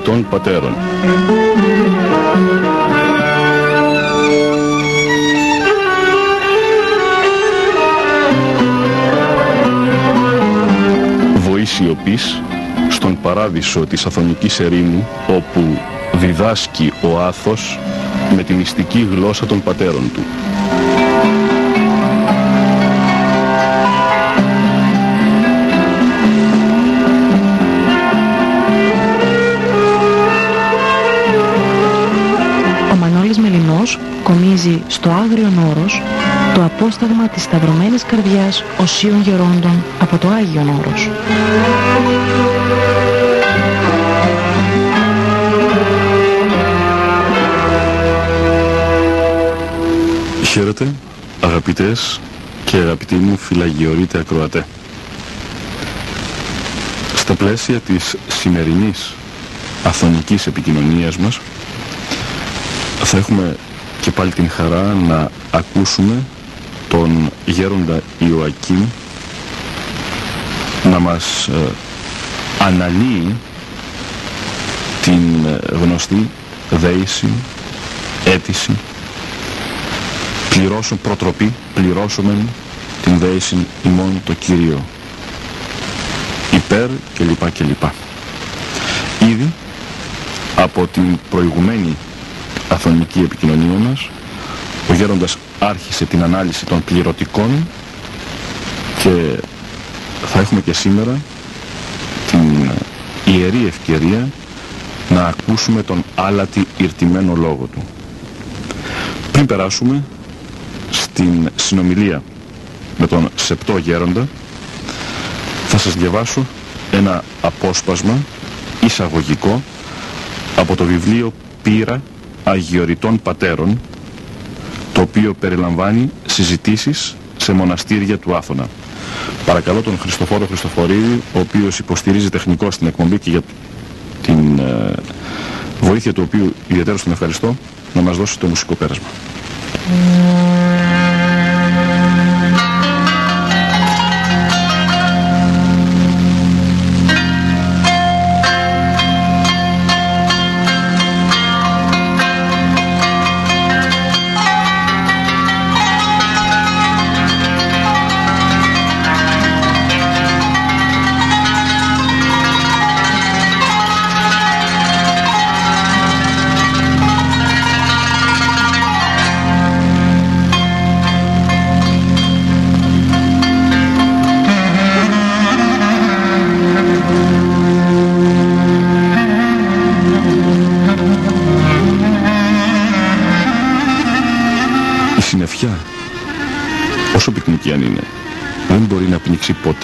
Αγιοριτών Πατέρων. Βοή σιωπής στον παράδεισο της Αθωνικής Ερήμου όπου διδάσκει ο Άθος με τη μυστική γλώσσα των πατέρων του. Μελινός κομίζει στο Άγριον Όρος το απόσταγμα της σταυρωμένης καρδιάς οσίων γερόντων από το Άγιον Όρος. Χαίρετε, αγαπητές και αγαπητοί μου φυλαγιορείτε ακροατέ. Στα πλαίσια της σημερινής αθωνικής επικοινωνίας μας θα έχουμε και πάλι την χαρά να ακούσουμε τον γέροντα Ιωακήμ να μας ε, αναλύει την ε, γνωστή δέηση, αίτηση πληρώσω προτροπή, πληρώσομεν την δέηση ημών το Κύριο. Υπέρ και λοιπά και λοιπά. Ήδη από την προηγουμένη αθωνική επικοινωνία μας ο Γέροντας άρχισε την ανάλυση των πληρωτικών και θα έχουμε και σήμερα την ιερή ευκαιρία να ακούσουμε τον άλατη ηρτημένο λόγο του. Πριν περάσουμε στην συνομιλία με τον Σεπτό Γέροντα θα σας διαβάσω ένα απόσπασμα εισαγωγικό από το βιβλίο Πύρα Αγιοριτών Πατέρων το οποίο περιλαμβάνει συζητήσεις σε μοναστήρια του Άθωνα. Παρακαλώ τον Χριστοφόρο Χριστοφορίδη, ο οποίος υποστηρίζει τεχνικό στην εκπομπή και για την ε, βοήθεια του οποίου ιδιαίτερα τον ευχαριστώ, να μας δώσει το μουσικό πέρασμα.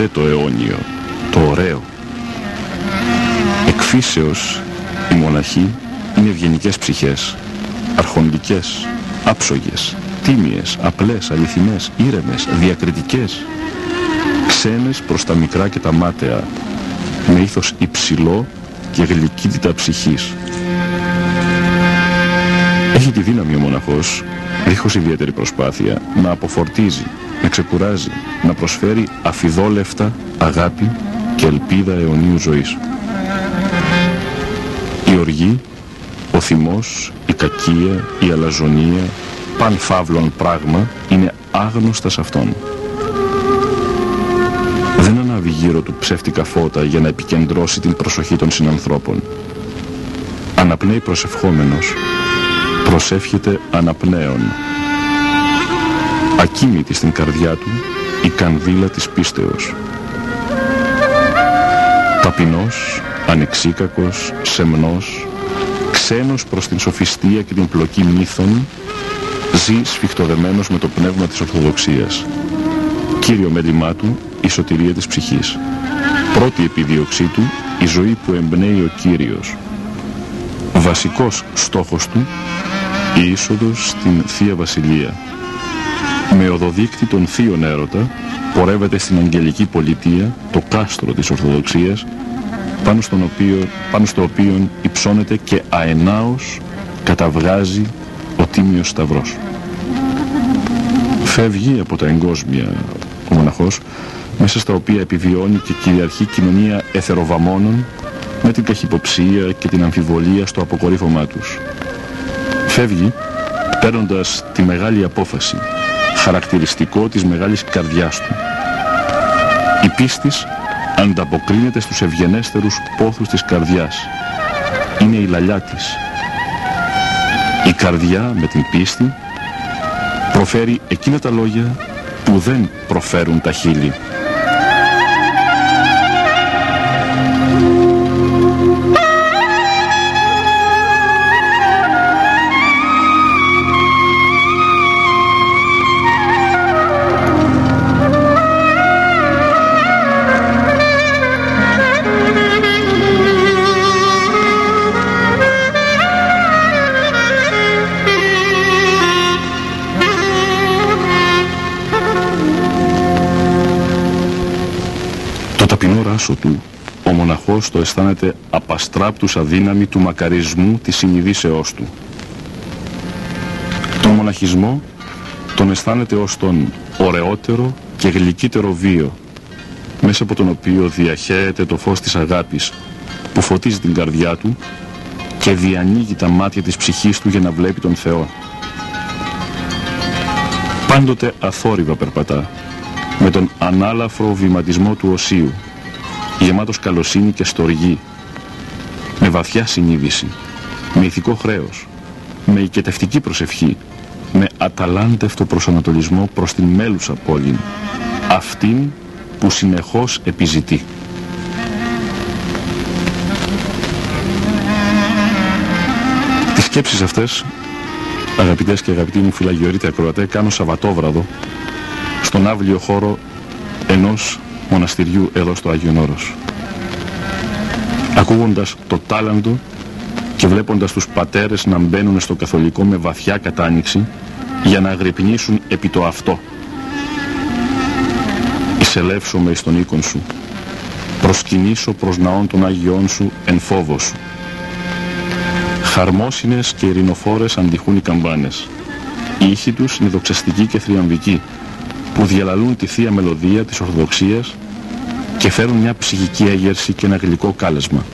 Ποτέ το αιώνιο, το ωραίο. Εκφύσεως οι μοναχοί είναι ευγενικές ψυχές, αρχοντικές, άψογες, τίμιες, απλές, αληθινές, ήρεμες, διακριτικές, ξένες προς τα μικρά και τα μάταια, με ήθος υψηλό και γλυκύτητα ψυχής. Έχει τη δύναμη ο μοναχός, δίχως ιδιαίτερη προσπάθεια, να αποφορτίζει, να ξεκουράζει, να προσφέρει αφιδόλευτα αγάπη και ελπίδα αιωνίου ζωής. Η οργή, ο θυμός, η κακία, η αλαζονία, παν φαύλων πράγμα είναι άγνωστα σε αυτόν. Δεν ανάβει γύρω του ψεύτικα φώτα για να επικεντρώσει την προσοχή των συνανθρώπων. Αναπνέει προσευχόμενος, προσεύχεται αναπνέον. Ακίμητη στην καρδιά του η κανδύλα της πίστεως. Ταπεινός, ανεξίκακος, σεμνός, ξένος προς την σοφιστία και την πλοκή μύθων, ζει σφιχτοδεμένος με το πνεύμα της Ορθοδοξίας. Κύριο μέλημά του, η σωτηρία της ψυχής. Πρώτη επιδίωξή του, η ζωή που εμπνέει ο Κύριος. Βασικός στόχος του, η είσοδος στην Θεία Βασιλεία. Με οδοδείκτη των θείων έρωτα, πορεύεται στην αγγελική πολιτεία, το κάστρο της Ορθοδοξίας, πάνω, στον οποίο, πάνω στο οποίο υψώνεται και αενάως καταβγάζει ο Τίμιος Σταυρός. Φεύγει από τα εγκόσμια ο μοναχός, μέσα στα οποία επιβιώνει και κυριαρχεί κοινωνία εθεροβαμώνων με την καχυποψία και την αμφιβολία στο αποκορύφωμά τους. Φεύγει παίρνοντας τη μεγάλη απόφαση, χαρακτηριστικό της μεγάλης καρδιάς του. Η πίστης ανταποκρίνεται στους ευγενέστερους πόθους της καρδιάς. Είναι η λαλιά της. Η καρδιά με την πίστη προφέρει εκείνα τα λόγια που δεν προφέρουν τα χείλη. Του, ο μοναχός το αισθάνεται απαστράπτους αδύναμη του μακαρισμού της συνειδήσεώς του. Τον μοναχισμό τον αισθάνεται ως τον ωραιότερο και γλυκύτερο βίο, μέσα από τον οποίο διαχέεται το φως της αγάπης που φωτίζει την καρδιά του και διανοίγει τα μάτια της ψυχής του για να βλέπει τον Θεό. Πάντοτε αθόρυβα περπατά, με τον ανάλαφρο βηματισμό του οσίου, γεμάτος καλοσύνη και στοργή, με βαθιά συνείδηση, με ηθικό χρέος, με οικετευτική προσευχή, με αταλάντευτο προσανατολισμό προς την μέλουσα πόλη, αυτήν που συνεχώς επιζητεί. Τις σκέψεις αυτές, αγαπητές και αγαπητοί μου φυλαγιορείτε ακροατέ, κάνω Σαββατόβραδο στον άβλιο χώρο ενός μοναστηριού εδώ στο Άγιον Όρος. Ακούγοντας το τάλαντο και βλέποντας τους πατέρες να μπαίνουν στο καθολικό με βαθιά κατάνοιξη για να αγρυπνήσουν επί το αυτό. Εισελεύσομαι εις τον οίκον σου, προσκυνήσω προς ναών των Αγιών σου εν φόβος σου. Χαρμόσυνες και ειρηνοφόρες αντιχούν οι καμπάνες. Οι ήχοι τους είναι δοξαστικοί και θριαμβικοί που διαλαλούν τη θεία μελωδία της Ορθοδοξίας και φέρουν μια ψυχική έγερση και ένα γλυκό κάλεσμα.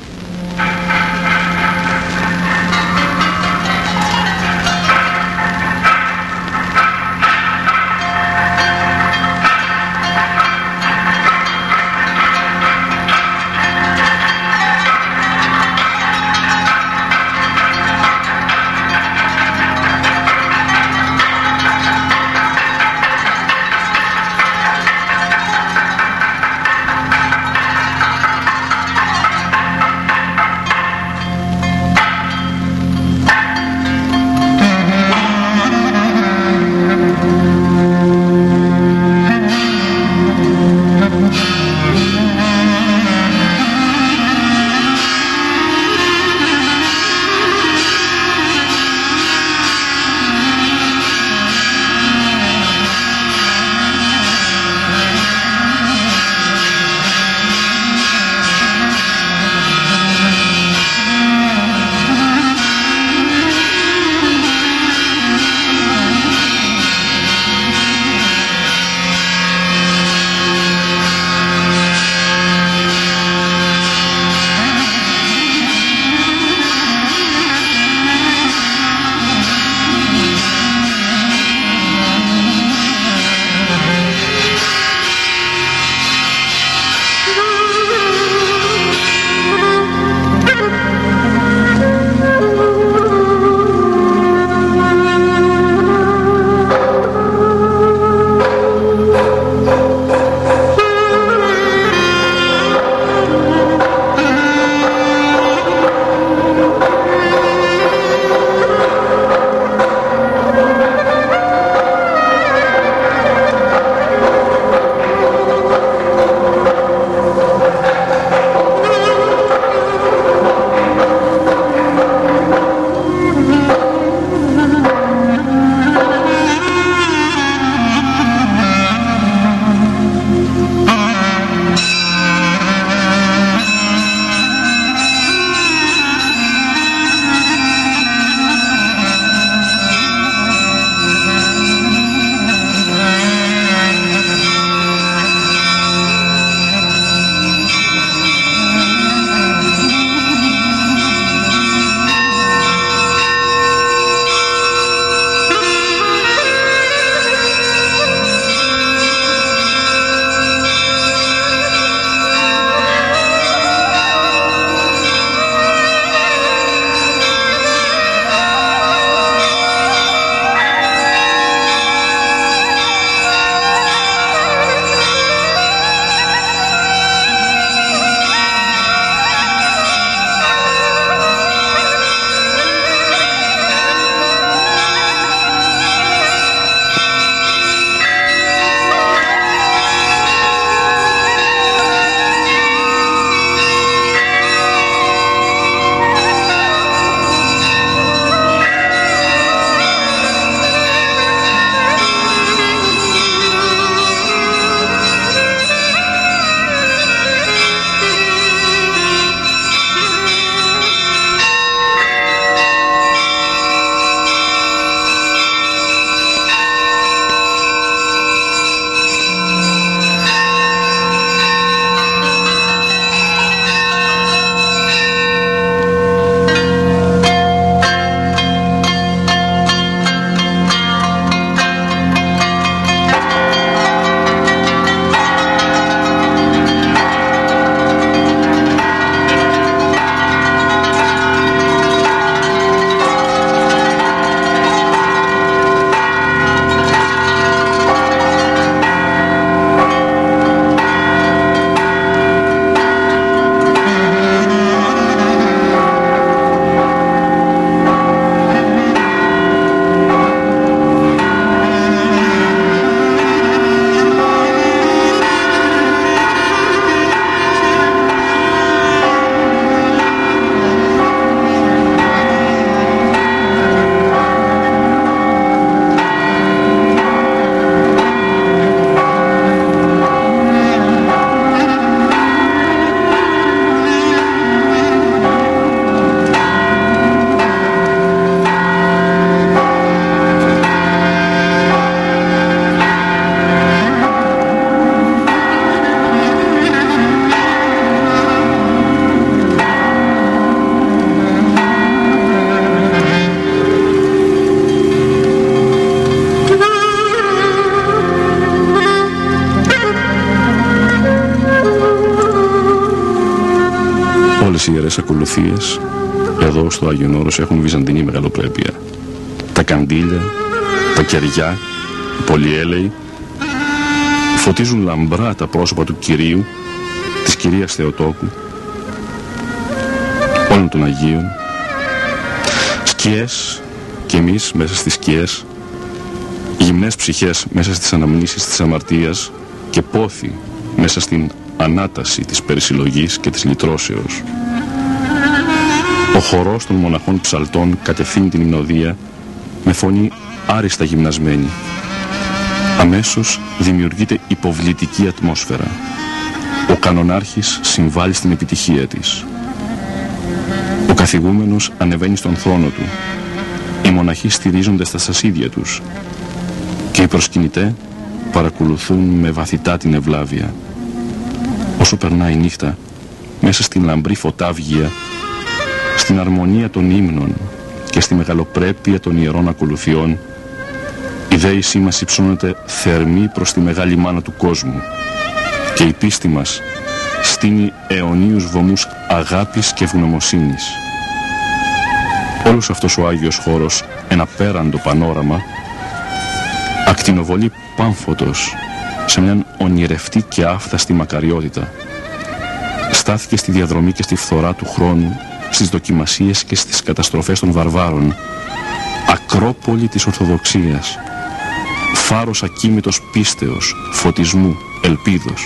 Άλλες ακολουθίες εδώ στο Άγιον Όρος έχουν βυζαντινή μεγαλοπρέπεια. Τα καντήλια, τα κεριά, οι πολυέλαιοι φωτίζουν λαμπρά τα πρόσωπα του Κυρίου, της Κυρίας Θεοτόκου, όλων των Αγίων, σκιές και εμείς μέσα στις σκιές, γυμνές ψυχές μέσα στις αναμνήσεις της αμαρτίας και πόθη μέσα στην ανάταση της περισυλλογής και της λυτρώσεως. Ο χορός των μοναχών ψαλτών κατευθύνει την υμνοδία με φωνή άριστα γυμνασμένη. Αμέσως δημιουργείται υποβλητική ατμόσφαιρα. Ο κανονάρχης συμβάλλει στην επιτυχία της. Ο καθηγούμενος ανεβαίνει στον θρόνο του. Οι μοναχοί στηρίζονται στα σασίδια τους. Και οι προσκυνητέ παρακολουθούν με βαθυτά την ευλάβεια. Όσο περνάει η νύχτα, μέσα στην λαμπρή φωτάβγεια στην αρμονία των ύμνων και στη μεγαλοπρέπεια των ιερών ακολουθιών η δέησή μας υψώνεται θερμή προς τη μεγάλη μάνα του κόσμου και η πίστη μας στείνει αιωνίους βωμούς αγάπης και ευγνωμοσύνης. Όλος αυτός ο Άγιος χώρος, ένα πέραντο πανόραμα, ακτινοβολεί πάμφωτος σε μια ονειρευτή και άφθαστη μακαριότητα. Στάθηκε στη διαδρομή και στη φθορά του χρόνου στις δοκιμασίες και στις καταστροφές των βαρβάρων, ακρόπολη της Ορθοδοξίας, φάρος ακίμητος πίστεως, φωτισμού, ελπίδος.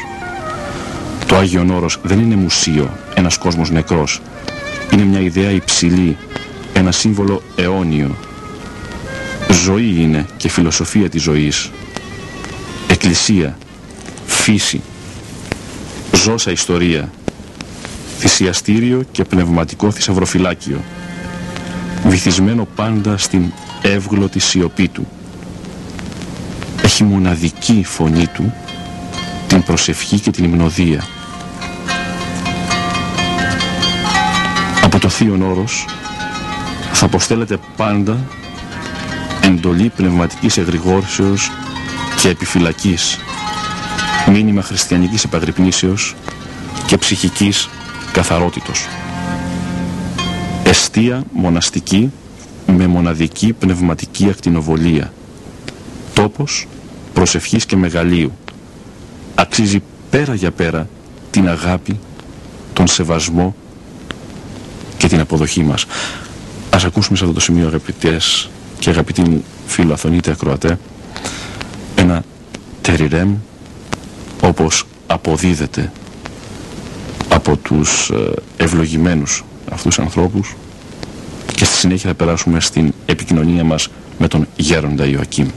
Το Άγιον Όρος δεν είναι μουσείο, ένας κόσμος νεκρός. Είναι μια ιδέα υψηλή, ένα σύμβολο αιώνιο. Ζωή είναι και φιλοσοφία της ζωής. Εκκλησία, φύση, ζώσα ιστορία, θυσιαστήριο και πνευματικό θησαυροφυλάκιο, βυθισμένο πάντα στην εύγλωτη σιωπή του. Έχει μοναδική φωνή του την προσευχή και την υμνοδία. Από το Θείον Όρος θα αποστέλλεται πάντα εντολή πνευματικής εγρηγόρσεως και επιφυλακής, μήνυμα χριστιανικής επαγρυπνήσεως και ψυχικής καθαρότητος. Εστία μοναστική με μοναδική πνευματική ακτινοβολία. Τόπος προσευχής και μεγαλείου. Αξίζει πέρα για πέρα την αγάπη, τον σεβασμό και την αποδοχή μας. Ας ακούσουμε σε αυτό το σημείο αγαπητές και αγαπητοί μου φίλο Αθωνίτες Ακροατέ ένα τεριρέμ όπως αποδίδεται από τους ε, ευλογημένους αυτούς ανθρώπους και στη συνέχεια θα περάσουμε στην επικοινωνία μας με τον Γέροντα Ιωακήμ.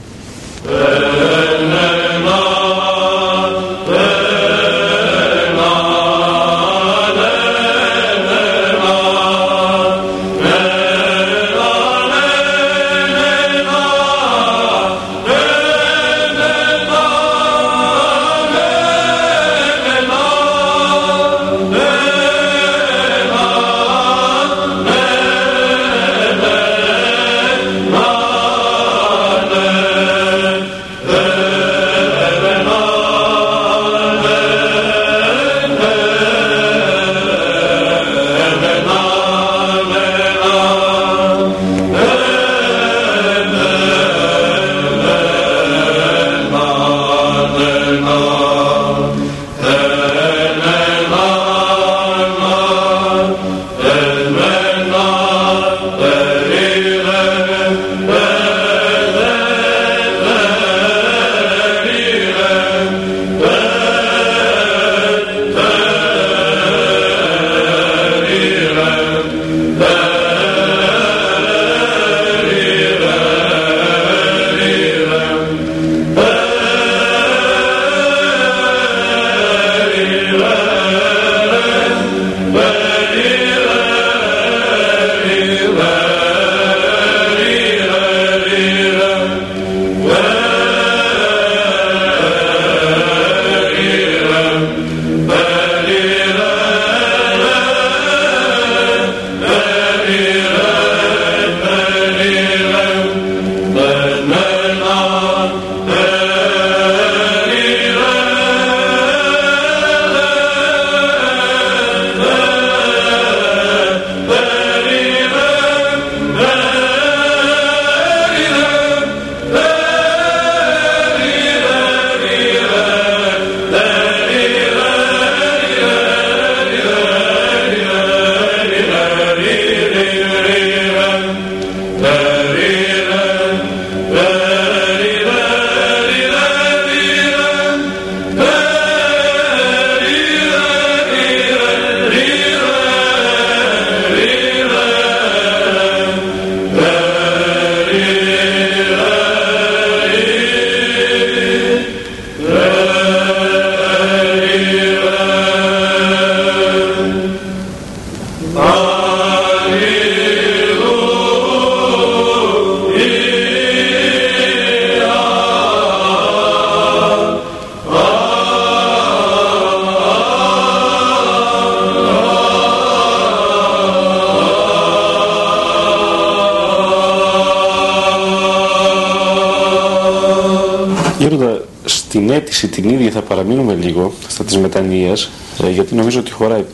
Ίδια θα παραμείνουμε λίγο στα της μετανοίας ε, γιατί νομίζω ότι χωράει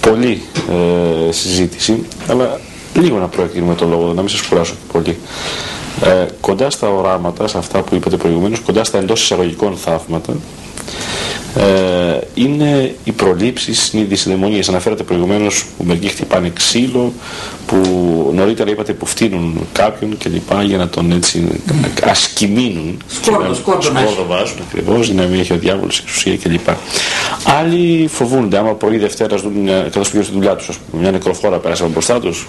πολύ ε, συζήτηση αλλά λίγο να προεκτείνουμε το λόγο, να μην σας κουράσω πολύ. Ε, κοντά στα οράματα, σε αυτά που είπατε προηγουμένως, κοντά στα εντός εισαγωγικών θαύματα, ε, είναι οι προλήψεις συνείδηση δαιμονίας. Αναφέρατε προηγουμένως που μερικοί χτυπάνε ξύλο, που νωρίτερα είπατε που φτύνουν κάποιον κλπ. για να τον έτσι ασκημίνουν. Σκόρδο, σκόρδο βάζουν ακριβώς, για να μην έχει ο διάβολος εξουσία κλπ. Άλλοι φοβούνται, άμα πρωί Δευτέρας δουν καθώς πήγαν στη δουλειά τους, μια νεκροφόρα πέρασε από μπροστά τους,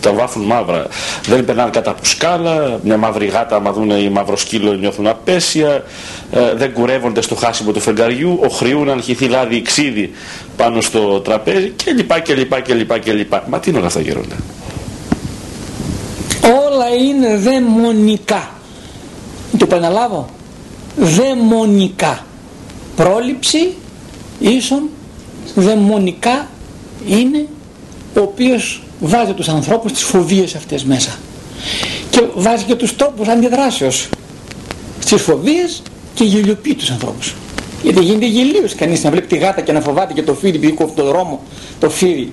τα βάφουν μαύρα. Δεν περνάνε κατά πουσκάλα, μια μαύρη γάτα, άμα δουν η μαύρο σκύλο, νιώθουν απέσια, ε, δεν κουρεύονται στο χάσιμο του φεγγαριού, οχριούν αν χυθεί λάδι ή ξύδι πάνω στο τραπέζι κλπ. κλπ, κλπ, κλπ. Μα τι είναι όλα αυτά γέροντα. Όλα είναι δαιμονικά. Το επαναλάβω. Δαιμονικά. Πρόληψη ίσον δαιμονικά είναι ο οποίος βάζει τους ανθρώπους τις φοβίες αυτές μέσα και βάζει και τους τρόπους αντιδράσεως στις φοβίες και γελιοποιεί τους ανθρώπους γιατί γίνεται γελίος κανείς να βλέπει τη γάτα και να φοβάται και το φύρι επειδή κόβει το δρόμο το φύρι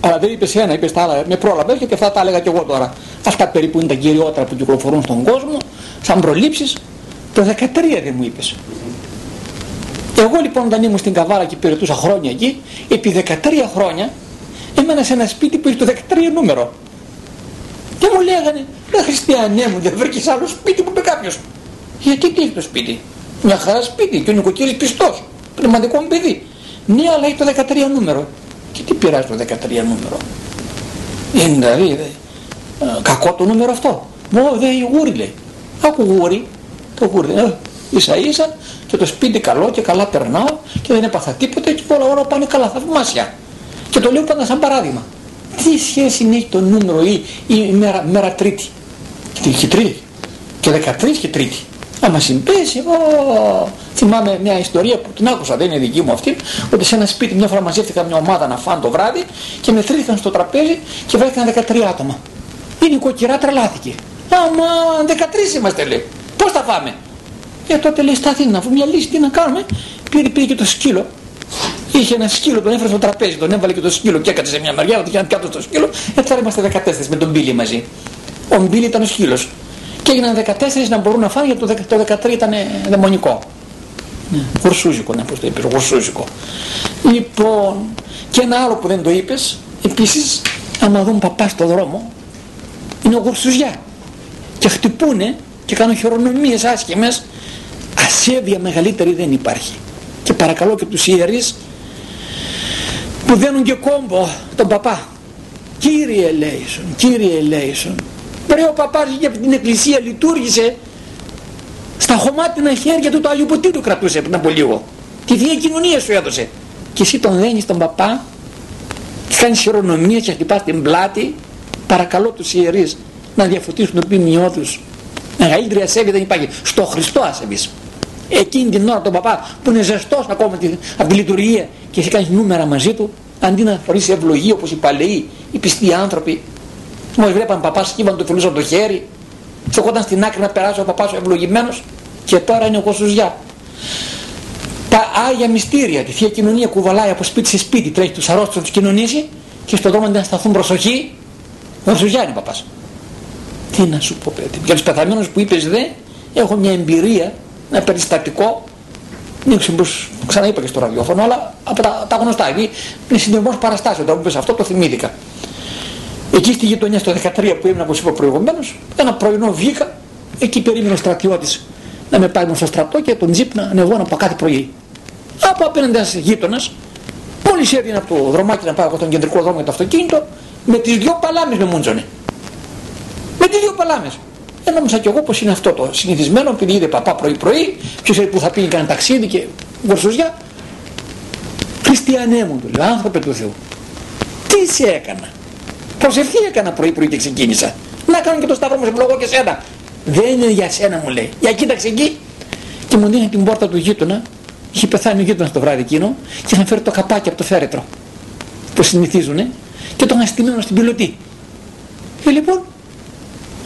αλλά δεν είπες ένα, είπες τα άλλα, με πρόλαβες και αυτά τα έλεγα και εγώ τώρα. Αυτά περίπου είναι τα κυριότερα που κυκλοφορούν στον κόσμο, σαν προλήψεις. Το 13 δεν μου είπες. Εγώ λοιπόν όταν ήμουν στην Καβάρα και υπηρετούσα χρόνια εκεί, επί 13 χρόνια έμενα σε ένα σπίτι που είχε το 13 νούμερο. Και μου λέγανε, ρε χριστιανέ μου, δεν βρήκες άλλο σπίτι που είπε κάποιος. Γιατί τι έχει το σπίτι; Μια χαρά σπίτι και ο νοικοκύρης πιστός, πνευματικό μου παιδί. Ναι, αλλά έχει το 13 νούμερο. Και τι πειράζει το 13 νούμερο. Είναι δηλαδή, δε, κακό το νούμερο αυτό. Μου δεν γούρι λέει. Άκου γούρι, το γούρι. Ε, ίσα ίσα και το σπίτι καλό και καλά περνάω και δεν έπαθα τίποτα και όλα όλα πάνε καλά, θαυμάσια. Και το λέω πάντα σαν παράδειγμα. Τι σχέση έχει το νούμερο ή η μέρα, μέρα τρίτη; Και, και τρίτη. Και 13 και τρίτη. Άμα συμπέσει, ο... θυμάμαι μια ιστορία που την άκουσα, δεν είναι δική μου αυτή, ότι σε ένα σπίτι μια φορά μαζεύτηκα μια ομάδα να φάνε το βράδυ και μετρήθηκαν στο τραπέζι και βρέθηκαν 13 άτομα. Η νοικοκυρά τρελάθηκε. Άμα 13 είμαστε λέει. Πώς θα φάμε; Ε τότε λέει στα Αθήνα, αφού μια λύση τι να κάνουμε; Πήρε, πήρε και το σκύλο Είχε ένα σκύλο, τον έφερε στο τραπέζι, τον έβαλε και το σκύλο και έκατσε σε μια μεριά, ότι είχε κάτω στο σκύλο. Έτσι τώρα είμαστε 14 με τον Μπίλι μαζί. Ο Μπίλι ήταν ο σκύλος. Και έγιναν 14 να μπορούν να φάνε γιατί το 13 ήταν δαιμονικό. Ναι, γουρσούζικο, ναι, πώς το είπες, γουρσούζικο. Λοιπόν, και ένα άλλο που δεν το είπες, επίσης, άμα δουν παπά στο δρόμο, είναι ο γουρσουζιά. Και χτυπούνε και κάνουν χειρονομίες άσχημες, ασέβεια μεγαλύτερη δεν υπάρχει. Και παρακαλώ και τους ιερείς που δένουν και κόμπο τον παπά. Κύριε Λέισον, Κύριε Λέισον Πρέπει ο παπάς για την εκκλησία λειτουργήσε στα χωμάτινα χέρια του το Αγίου του κρατούσε πριν από λίγο. Τη Θεία Κοινωνία σου έδωσε. Και εσύ τον δένεις τον παπά και κάνεις χειρονομία και χτυπάς την πλάτη. Παρακαλώ τους ιερείς να διαφωτίσουν το ποιμιό τους. Μεγαλύτερη ασέβεια δεν υπάρχει. Στο Χριστό ασέβης εκείνη την ώρα τον παπά που είναι ζεστός ακόμα από τη λειτουργία και εσύ κάνεις νούμερα μαζί του αντί να φορείς ευλογία όπως οι παλαιοί, οι πιστοί άνθρωποι. Μόλις βλέπαν παπάς σκύβαν το φιλούσαν το χέρι στοχόταν στην άκρη να περάσει ο παπάς ο ευλογημένος και τώρα είναι ο Κοσουζιά τα Άγια Μυστήρια, τη Θεία Κοινωνία κουβαλάει από σπίτι σε σπίτι, τρέχει τους αρρώστους να τους κοινωνήσει και στον δρόμο να σταθούν προσοχή. Ο Κοσουζιά είναι παπάς. Τι να σου πω παιδί για τους πεθαμένους που είπες δε έχω μια εμπειρία ένα περιστατικό. Δεν ξέρω πως ξαναείπα και στο ραδιόφωνο αλλά από τα, τα γνωστά είναι συνδεμός παραστάσεων όταν μου πες αυτό το θυμήθηκα. Εκεί στη γειτονιά στο 13 που ήμουν όπως είπα προηγουμένως ένα πρωινό βγήκα εκεί περίμενε ο στρατιώτης να με πάει στο στρατό και τον τζιπ να ανεβώ από κάθε πρωί. Από απέναντι ένας γείτονας μόλις έδινε από το δρομάκι να πάω από τον κεντρικό δρόμο για το αυτοκίνητο με τις δυο παλάμες με μούντζωνε με τις δυο παλάμες ε, νόμιζα κι εγώ πως είναι αυτό το συνηθισμένο, επειδή είδε παπά πρωί-πρωί, ποιος ξέρει που θα πήγε κανένα ταξίδι και γορσουζιά. Χριστιανέ μου, του λέω, άνθρωπε του Θεού, τι σε έκανα; Προσευχή έκανα πρωί-πρωί και ξεκίνησα. Να κάνω και το σταυρό μου, σε ευλογώ και σένα. Δεν είναι για σένα μου λέει. Για κοίταξε εκεί. Και μου δίνει την πόρτα του γείτονα. Είχε πεθάνει ο γείτονας το βράδυ εκείνο και είχαν φέρει το καπάκι από το φέρετρο που συνηθίζουνε και τον αστημένο στην πιλωτή. Και λοιπόν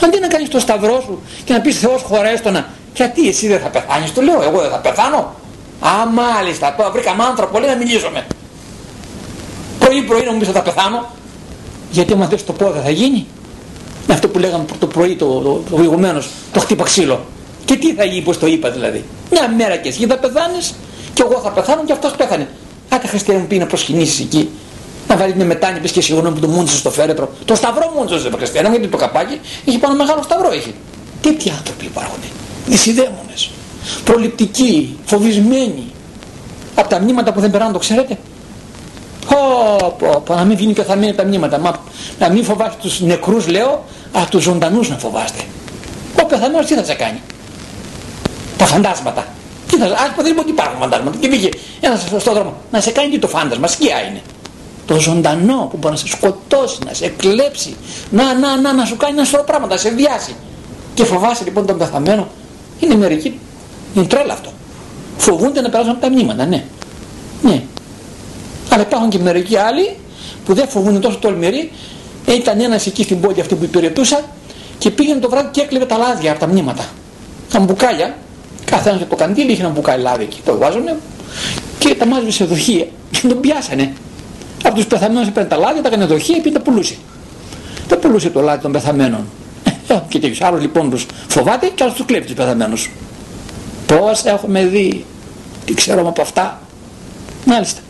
Αντί να κάνεις το σταυρό σου και να πεις Θεός χωρέστονα Γιατί εσύ δεν θα πεθάνεις, του λέω, εγώ δεν θα πεθάνω. Α, μάλιστα, τώρα βρήκαμε άνθρωπο, λέει να μιλήσουμε. Πρωί πρωί να μου πεις θα πεθάνω. Γιατί άμα δεν το πω δεν θα γίνει. Με αυτό που λέγαμε το πρωί το, το, το προηγουμένως, το χτύπα ξύλο. Και τι θα γίνει, πως το είπα δηλαδή. Μια μέρα και εσύ θα πεθάνεις και εγώ θα πεθάνω και αυτός πέθανε. Άτε Χριστέ μου πει να προσκυνήσεις εκεί. Να βάλει την μετάνη, πες και συγγνώμη που το μούντζε στο φέρετρο. Το σταυρό μούντζε δεν Χριστέ, γιατί το καπάκι είχε πάνω μεγάλο σταυρό είχε. Τέτοιοι άνθρωποι υπάρχουν. Δυσιδαίμονες. Προληπτικοί, φοβισμένοι. Από τα μνήματα που δεν περνάνε, το ξέρετε. Πω, πω, πω, να μην βγει και θα μείνει τα μνήματα. Μα, να μην φοβάστε τους νεκρούς λέω, αλλά τους ζωντανούς να φοβάστε. Ο πεθαμένος τι θα σε κάνει; Τα φαντάσματα. Τι θα, ας πω δεν είπε ότι υπάρχουν φαντάσματα. Και βγήκε ένας στον δρόμο. Να σε κάνει τι το φάντασμα, σκιά είναι. Το ζωντανό που μπορεί να σε σκοτώσει, να σε κλέψει, να, να, να, να σου κάνει ένα σωρό πράγματα, να σε βιάσει. Και φοβάσαι λοιπόν τον πεθαμένο. Είναι μερικοί. Είναι τρέλα αυτό. Φοβούνται να περάσουν από τα μνήματα, ναι. Ναι. Αλλά υπάρχουν και μερικοί άλλοι που δεν φοβούνται τόσο τολμηροί. Ήταν ένας εκεί στην πόλη αυτή που υπηρετούσα και πήγαινε το βράδυ και έκλεβε τα λάδια από τα μνήματα. Τα μπουκάλια, κάθε ένας από το καντήλι είχε ένα μπουκάλι λάδι εκεί, το βάζουνε και τα μάζευε σε δοχεία και τον πιάσανε. Από τους πεθαμένους έπαιρνε τα λάδια, τα έκανε δοχεία και τα πουλούσε. Τα πουλούσε το λάδι των πεθαμένων. Ε, και τέτοιους άλλους λοιπόν τους φοβάται και άλλους τους κλέβει τους πεθαμένους. Πώς έχουμε δει, τι ξέρουμε από αυτά. Μάλιστα.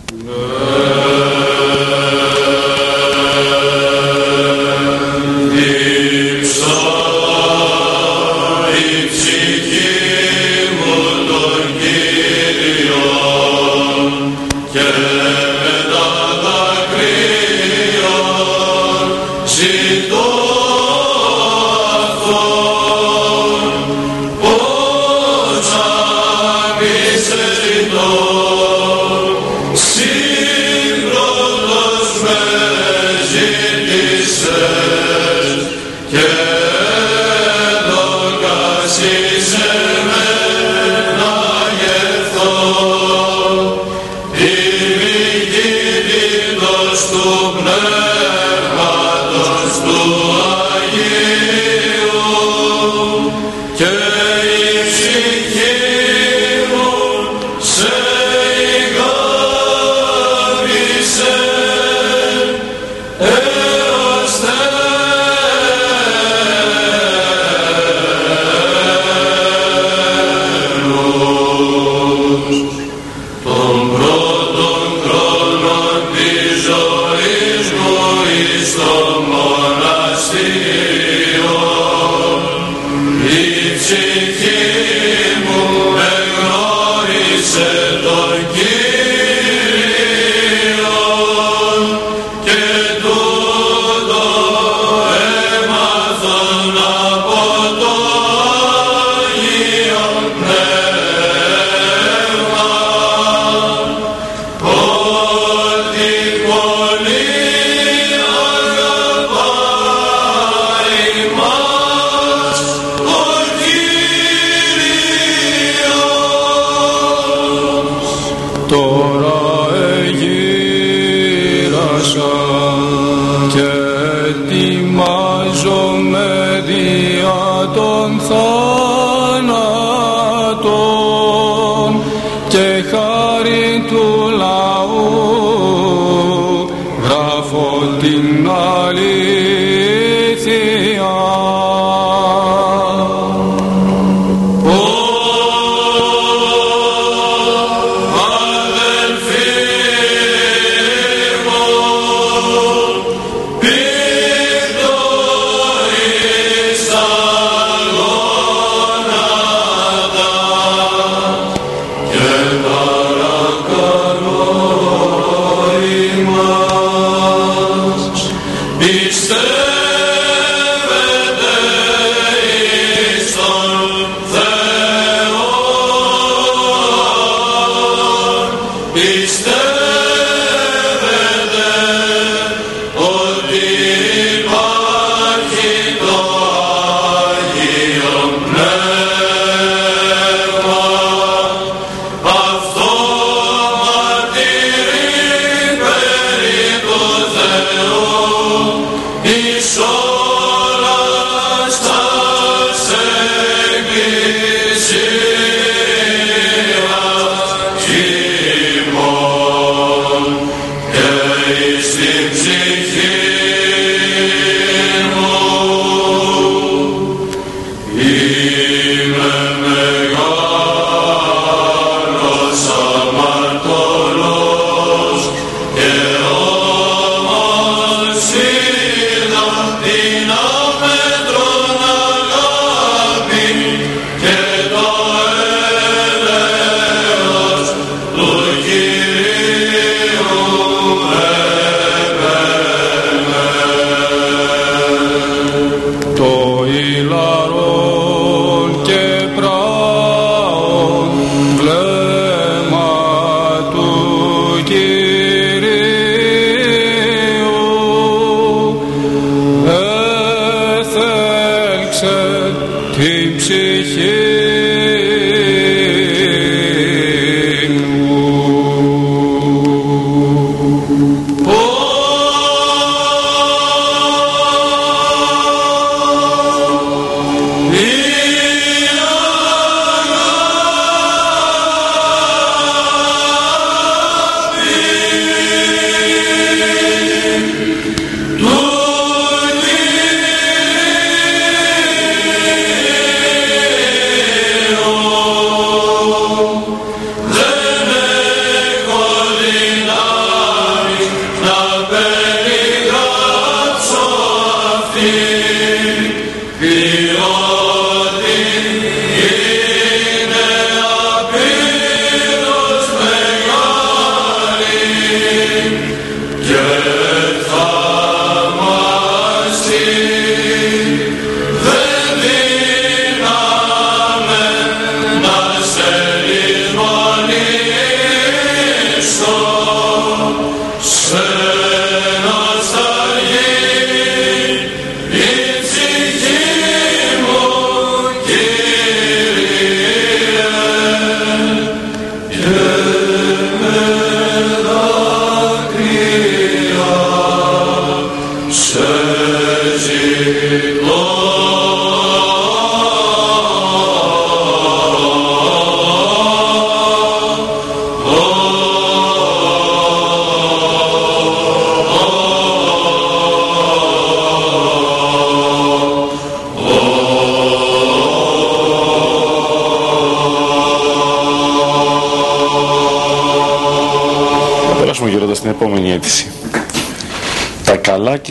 Να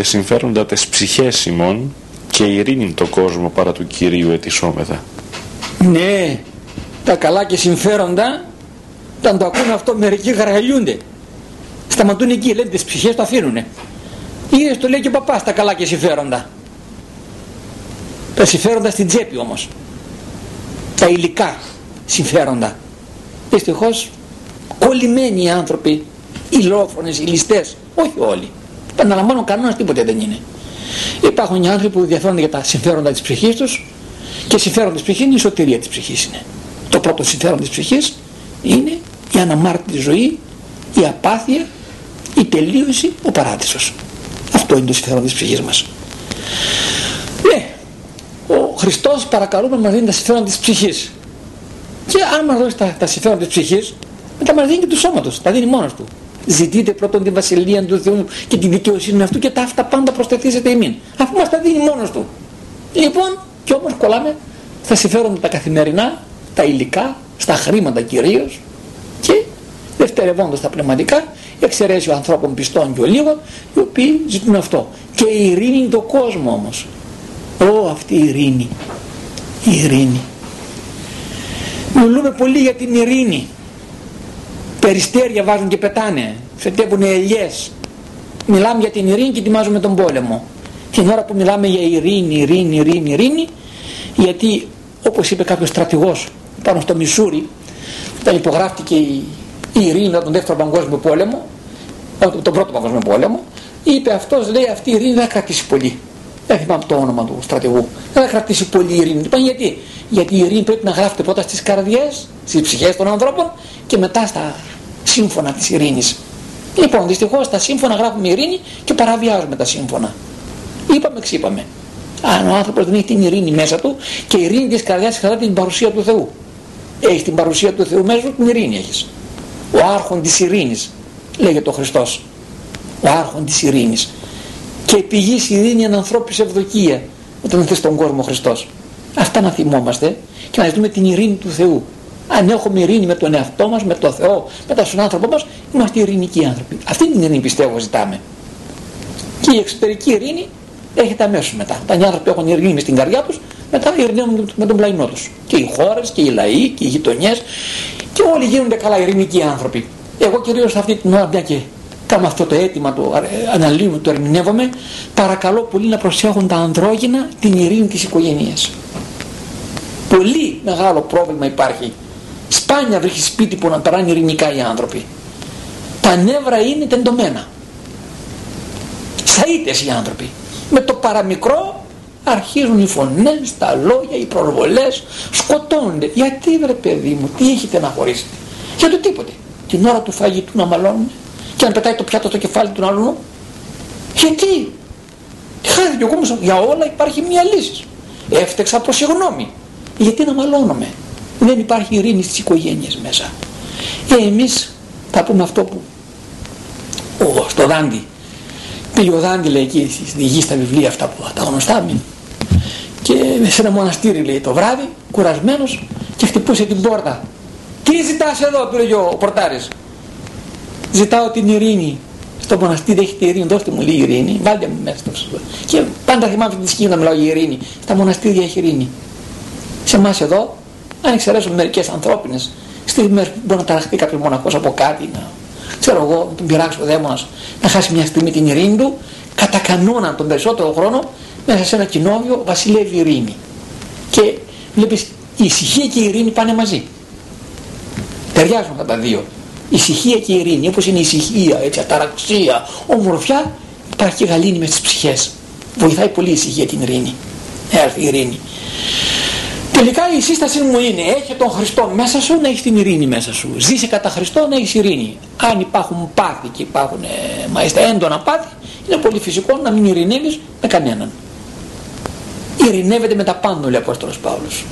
συμφέροντα τες ψυχές ημών και ειρήνην το κόσμο παρά του Κυρίου ετισόμεθα. Ναι, τα καλά και συμφέροντα, όταν το ακούνε αυτό μερικοί γαργαλιούνται. Σταματούν εκεί, λένε τις ψυχές το αφήνουνε. Είδες το λέει και ο παπάς τα καλά και συμφέροντα. Τα συμφέροντα στην τσέπη όμως. Τα υλικά συμφέροντα. Δυστυχώς κολλημένοι οι άνθρωποι, οι λόφρονες, οι ληστές, όχι όλοι. Παναλαμβάνω κανένας τίποτε δεν είναι. Υπάρχουν οι άνθρωποι που ενδιαφέρονται για τα συμφέροντα της ψυχής τους και συμφέρον της ψυχής είναι η σωτηρία της ψυχής είναι. Το πρώτο συμφέρον της ψυχής είναι η αναμάρτητη ζωή, η απάθεια, η τελείωση, ο παράδεισος. Αυτό είναι το συμφέρον της ψυχής μας. Ναι, ο Χριστός παρακαλούμε μας δίνει τα συμφέροντα της ψυχής. Και αν μας δώσει τα, τα συμφέροντα της ψυχής, μετά μας δίνει και του σώματος, τα δίνει μόνος του. Ζητείτε πρώτον τη βασιλεία του Θεού και τη δικαιοσύνη αυτού και τα αυτά πάντα προστεθήσετε εμείς. Αφού μας τα δίνει μόνος του. Λοιπόν, και όμως κολλάμε στα συμφέροντα τα καθημερινά, τα υλικά, στα χρήματα κυρίως και δευτερευόντως τα πνευματικά, εξαιρέσεις ο ανθρώπων πιστών και ολίγων, οι οποίοι ζητούν αυτό. Και η ειρήνη είναι το κόσμο όμως. Ω, αυτή η ειρήνη. Η ειρήνη. Μιλούμε πολύ για την ειρήνη. Περιστέρια βάζουν και πετάνε. Φετεύουν ελιές. Μιλάμε για την ειρήνη και ετοιμάζουμε τον πόλεμο. Την ώρα που μιλάμε για ειρήνη, ειρήνη, ειρήνη, ειρήνη, γιατί όπως είπε κάποιος στρατηγός πάνω στο Μισούρι, όταν υπογράφτηκε η, η ειρήνη από τον δεύτερο παγκόσμιο πόλεμο, από τον πρώτο παγκόσμιο πόλεμο, είπε αυτός λέει αυτή η ειρήνη δεν θα κρατήσει πολύ. Δεν θυμάμαι το όνομα του στρατηγού. Δεν θα κρατήσει πολύ η ειρήνη. Είπαν γιατί. Γιατί η ειρήνη πρέπει να γράφεται πρώτα στις καρδιές, στις ψυχές των ανθρώπων και μετά στα σύμφωνα της ειρήνης. Λοιπόν, δυστυχώς στα σύμφωνα γράφουμε ειρήνη και παραβιάζουμε τα σύμφωνα. Είπαμε, ξύπαμε. Αν ο άνθρωπος δεν έχει την ειρήνη μέσα του και η ειρήνη της καρδιάς κρατά την παρουσία του Θεού. Έχεις την παρουσία του Θεού μέσα σου, την ειρήνη έχεις. Ο άρχον της ειρήνης, λέγεται ο Χριστός. Ο άρχον της ειρήνης. Και πηγής ειρήνη εν ανθρώπης ευδοκία όταν ήρθε στον κόσμο ο Χριστός. Αυτά να θυμόμαστε και να ζητούμε την ειρήνη του Θεού. Αν έχουμε ειρήνη με τον εαυτό μας, με τον Θεό, με τον άνθρωπο μας, είμαστε ειρηνικοί άνθρωποι. Αυτή την ειρήνη πιστεύω ζητάμε. Και η εξωτερική ειρήνη έρχεται αμέσως μετά. Τα άνθρωποι έχουν ειρήνη στην καρδιά τους, μετά ειρηνεύουν με τον πλαϊνό τους. Και οι χώρες και οι λαοί και οι γειτονιές και όλοι γίνονται καλά ειρηνικοί άνθρωποι. Εγώ κυρίως αυτή την ώρα, μια και κάνω αυτό το αίτημα, το αναλύουμε, το ερμηνεύομαι, παρακαλώ πολύ να προσέχουν τα ανδρόγυνα την ειρήνη της οικογένειας. Πολύ μεγάλο πρόβλημα υπάρχει. Σπάνια βρίσκει σπίτι που να περάνε ειρηνικά οι άνθρωποι. Τα νεύρα είναι τεντωμένα. Σαΐτες οι άνθρωποι με το παραμικρό αρχίζουν οι φωνές, τα λόγια, οι προβολές, σκοτώνονται. Γιατί βρε παιδί μου, τι έχετε να χωρίσετε; Για το τίποτε. Την ώρα του φαγητού να μαλώνουν και να πετάει το πιάτο στο κεφάλι του άλλου. Γιατί; Χάρη εγώ όμως, για όλα υπάρχει μια λύση. Έφτεξα από συγγνώμη. Γιατί να μαλώνουμε. Δεν υπάρχει ειρήνη στις οικογένειες μέσα. Ε, εμείς θα πούμε αυτό που ο, στο Δάντι πήγε ο Δάντι λέει εκεί στη γη στα βιβλία αυτά που τα γνωστά μην και σε ένα μοναστήρι λέει το βράδυ κουρασμένος και χτυπούσε την πόρτα τι ζητάς εδώ; πήρε ο πορτάρης ζητάω την ειρήνη στο μοναστήρι έχετε ειρήνη, δώστε μου λίγη ειρήνη, βάλτε μου μέσα στο Και πάντα θυμάμαι αυτή τη σκηνή να μιλάω για ειρήνη. Στα μοναστήρια έχει ειρήνη. Σε εμάς εδώ, αν εξαιρέσουμε μερικές ανθρώπινες στιγμέ που μπορεί να ταραχτεί κάποιος μοναχός από κάτι, να ξέρω εγώ, να τον πειράξει ο δαίμονας, να χάσει μια στιγμή την ειρήνη του, κατά κανόνα τον περισσότερο χρόνο μέσα σε ένα κοινόβιο βασιλεύει η ειρήνη. Και βλέπεις η ησυχία και η ειρήνη πάνε μαζί. Ταιριάζουν αυτά τα δύο. Η ησυχία και η ειρήνη, όπως είναι η ησυχία, έτσι, αταραξία, ομορφιά, υπάρχει και γαλήνη με στις ψυχές. Βοηθάει πολύ η ησυχία την ειρήνη. Έρθει η ειρήνη. Τελικά η σύσταση μου είναι έχει τον Χριστό μέσα σου να έχεις την ειρήνη μέσα σου. Ζήσε κατά Χριστό να έχεις ειρήνη. Αν υπάρχουν πάθη και υπάρχουν ε, μάλιστα έντονα πάθη, είναι πολύ φυσικό να μην ειρηνεύεις με κανέναν. Ειρηνεύεται με τα πάνω, λέει ο Απόστολος Παύλος.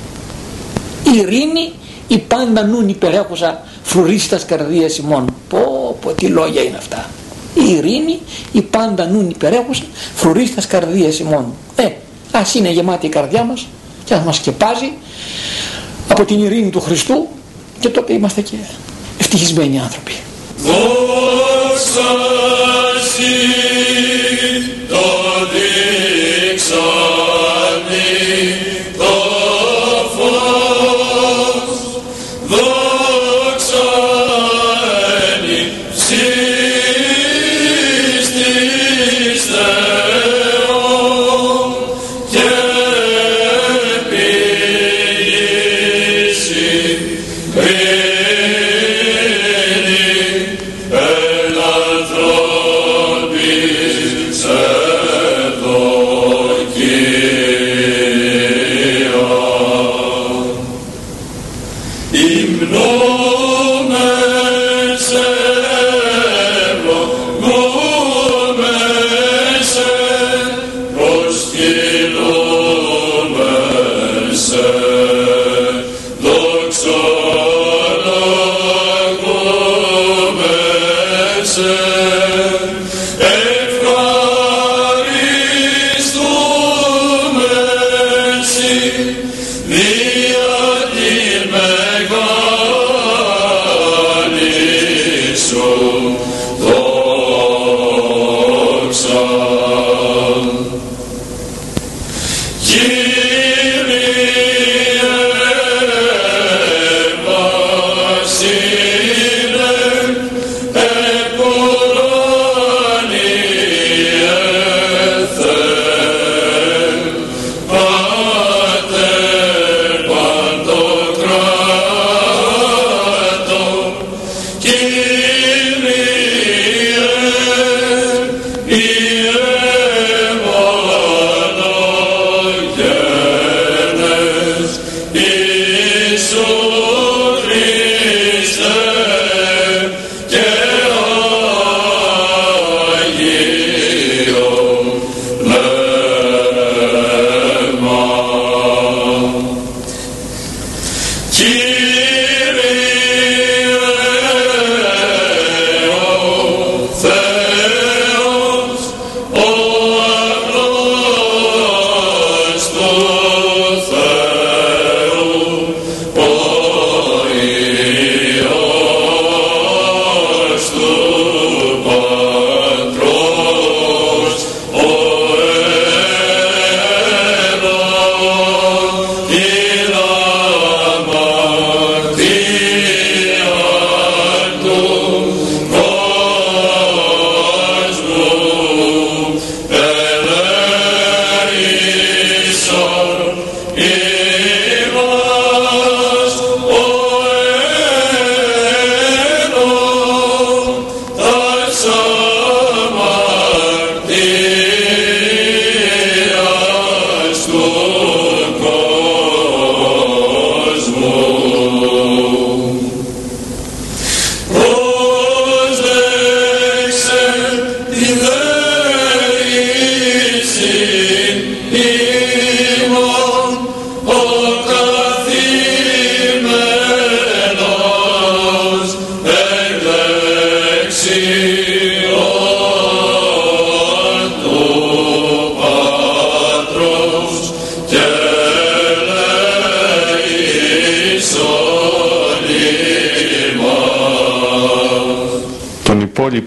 Η ειρήνη η πάντα νουν υπερέχουσα φρουρίστας καρδίας ημών. Πω πω τι λόγια είναι αυτά. Η ειρήνη η πάντα νουν υπερέχουσα φρουρίστας καρδίας ημών. Ε, ας είναι γεμάτη η καρδιά μας και ας μας σκεπάζει από την ειρήνη του Χριστού και τότε είμαστε και ευτυχισμένοι άνθρωποι. Δόξα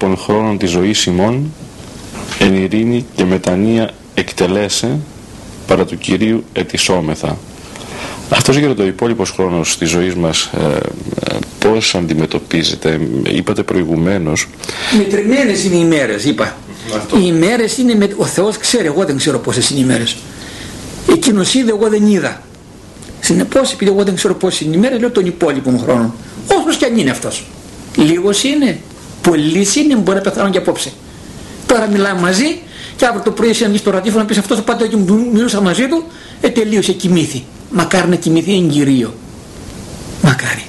υπόλοιπων χρόνων της ζωής ημών εν ειρήνη και μετανία εκτελέσε παρά του Κυρίου ετισόμεθα. Αυτός για το υπόλοιπος χρόνος της ζωής μας ε, ε, πώς αντιμετωπίζεται, είπατε προηγουμένως. Μετρημένες είναι οι ημέρες, είπα. Οι ημέρες είναι, με... ο Θεός ξέρει, εγώ δεν ξέρω πόσες είναι οι ημέρες. Εκείνος είδε, εγώ δεν είδα. Συνεπώς, επειδή εγώ δεν ξέρω πόσες είναι οι ημέρες, λέω τον υπόλοιπο χρόνο. Όσο και αν είναι αυτός. Λίγος είναι, πολύ είναι, μπορεί να πεθάνω και απόψε. Τώρα μιλάμε μαζί και αύριο το πρωί εσύ να στο ραδιόφωνο να πεις αυτός ο πάτε και μιλούσα μαζί του, ε τελείωσε, κοιμήθη. Μακάρι να κοιμηθεί εν κυρίω. Μακάρι.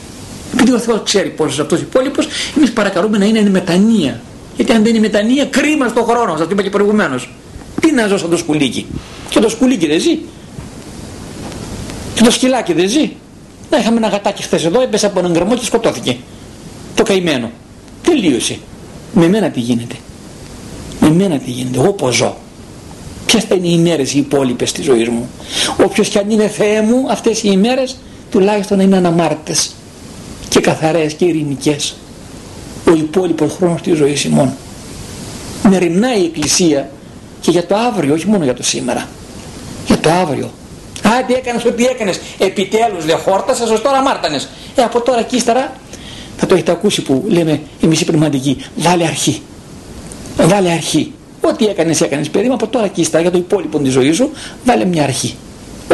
Επειδή ο Θεός ξέρει πόσος αυτός υπόλοιπος, εμείς παρακαλούμε να είναι εν μετανία. Γιατί αν δεν είναι μετανία, κρίμα στον χρόνο. Σας το είπα και προηγουμένως. Τι να ζω σαν το σκουλίκι. Και το σκουλίκι δεν ζει. Και το σκυλάκι δεν ζει. Να είχαμε ένα γατάκι χθες εδώ, έπεσε από έναν γκρεμό και σκοτώθηκε. Το καημένο. Τελείωσε. Με μένα τι γίνεται. Με μένα τι γίνεται. Εγώ πως ζω. Ποιες θα είναι οι ημέρε οι υπόλοιπες τη ζωή μου. Όποιος και αν είναι Θεέ μου, αυτές οι ημέρε τουλάχιστον να είναι αναμάρτητε και καθαρές και ειρηνικές. Ο υπόλοιπος χρόνος της ζωής ημών. Μεριμνάει η Εκκλησία και για το αύριο, όχι μόνο για το σήμερα. Για το αύριο. Α, τι έκανες, ό,τι έκανες. Επιτέλους δεν χόρτασες, ω τώρα μάρτανε. Ε, από τώρα και ύστερα θα το έχετε ακούσει που λέμε εμείς οι πνευματικοί. Βάλε αρχή. Βάλε αρχή. Ό,τι έκανες, έκανες περίμα από τώρα και ύστερα για το υπόλοιπο της ζωής σου, βάλε μια αρχή.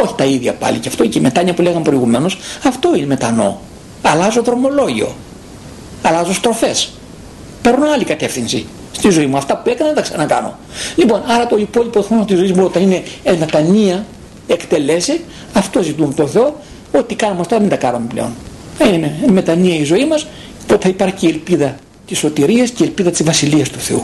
Όχι τα ίδια πάλι και αυτό και η μετάνοια που λέγαμε προηγουμένως, αυτό είναι μετανό. Αλλάζω δρομολόγιο. Αλλάζω στροφές. Παίρνω άλλη κατεύθυνση στη ζωή μου. Αυτά που έκανα δεν τα ξανακάνω. Λοιπόν, άρα το υπόλοιπο χρόνο της ζωής μου όταν είναι μετανία, εκτελέσει, αυτό ζητούμε το Θεό, ό,τι κάνουμε αυτά μην τα κάνουμε πλέον. Είναι μετανία η ζωή μας, τότε θα υπάρχει και η ελπίδα της σωτηρίας και η ελπίδα της βασιλείας του Θεού.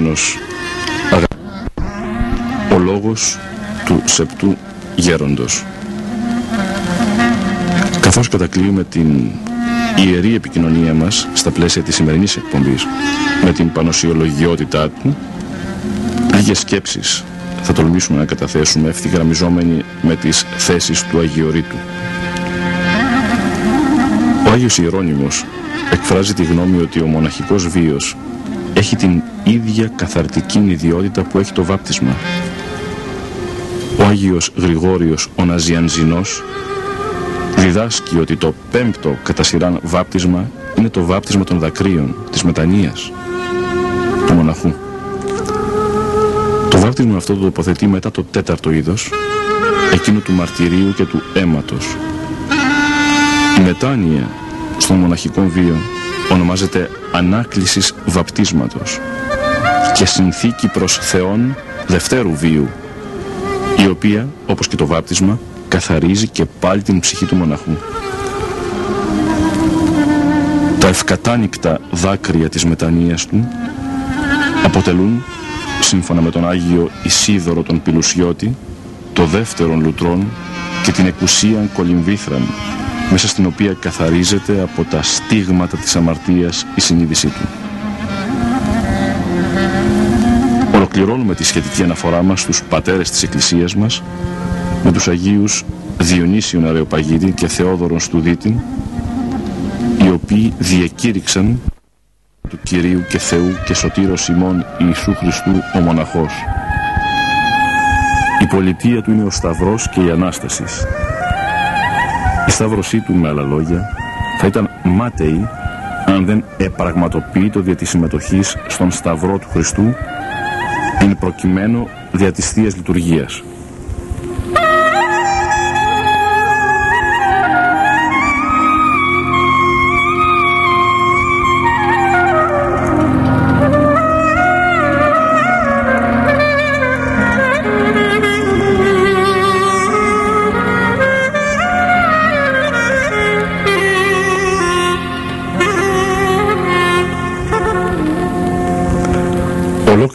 Ηρτημένος ο λόγος του σεπτού γέροντος καθώς κατακλείουμε την ιερή επικοινωνία μας στα πλαίσια της σημερινής εκπομπής με την πανοσιολογιότητά του λίγες σκέψεις θα τολμήσουμε να καταθέσουμε ευθυγραμμιζόμενοι με τις θέσεις του Αγιορείτου. Ο Άγιος Ιερώνυμος εκφράζει τη γνώμη ότι ο μοναχικός βίος έχει την ίδια καθαρτική ιδιότητα που έχει το βάπτισμα. Ο Άγιος Γρηγόριος ο Ναζιανζινός διδάσκει ότι το πέμπτο κατά σειράν βάπτισμα είναι το βάπτισμα των δακρύων, της μετανοίας, του μοναχού. Το βάπτισμα αυτό το τοποθετεί μετά το τέταρτο είδος, εκείνο του μαρτυρίου και του αίματος. Η μετάνοια στον μοναχικό βίο ονομάζεται ανάκλησης βαπτίσματος και συνθήκη προς Θεόν δευτέρου βίου η οποία, όπως και το βάπτισμα, καθαρίζει και πάλι την ψυχή του μοναχού. Τα ευκατάνικτα δάκρυα της μετανοίας του αποτελούν, σύμφωνα με τον Άγιο Ισίδωρο τον Πιλουσιώτη, το δεύτερον λουτρόν και την εκουσίαν κολυμβήθραν μέσα στην οποία καθαρίζεται από τα στίγματα της αμαρτίας η συνείδησή του. Ολοκληρώνουμε τη σχετική αναφορά μας στους πατέρες της Εκκλησίας μας με τους Αγίους Διονύσιον Αρεοπαγίτη και Θεόδωρον Στουδίτη οι οποίοι διεκήρυξαν του Κυρίου και Θεού και Σωτήρος ημών Ιησού Χριστού ο μοναχός. Η πολιτεία του είναι ο Σταυρός και η Ανάστασης. Η σταύρωσή του με άλλα λόγια θα ήταν μάταιη αν δεν επραγματοποιεί το δια της συμμετοχής στον Σταυρό του Χριστού είναι προκειμένο δια της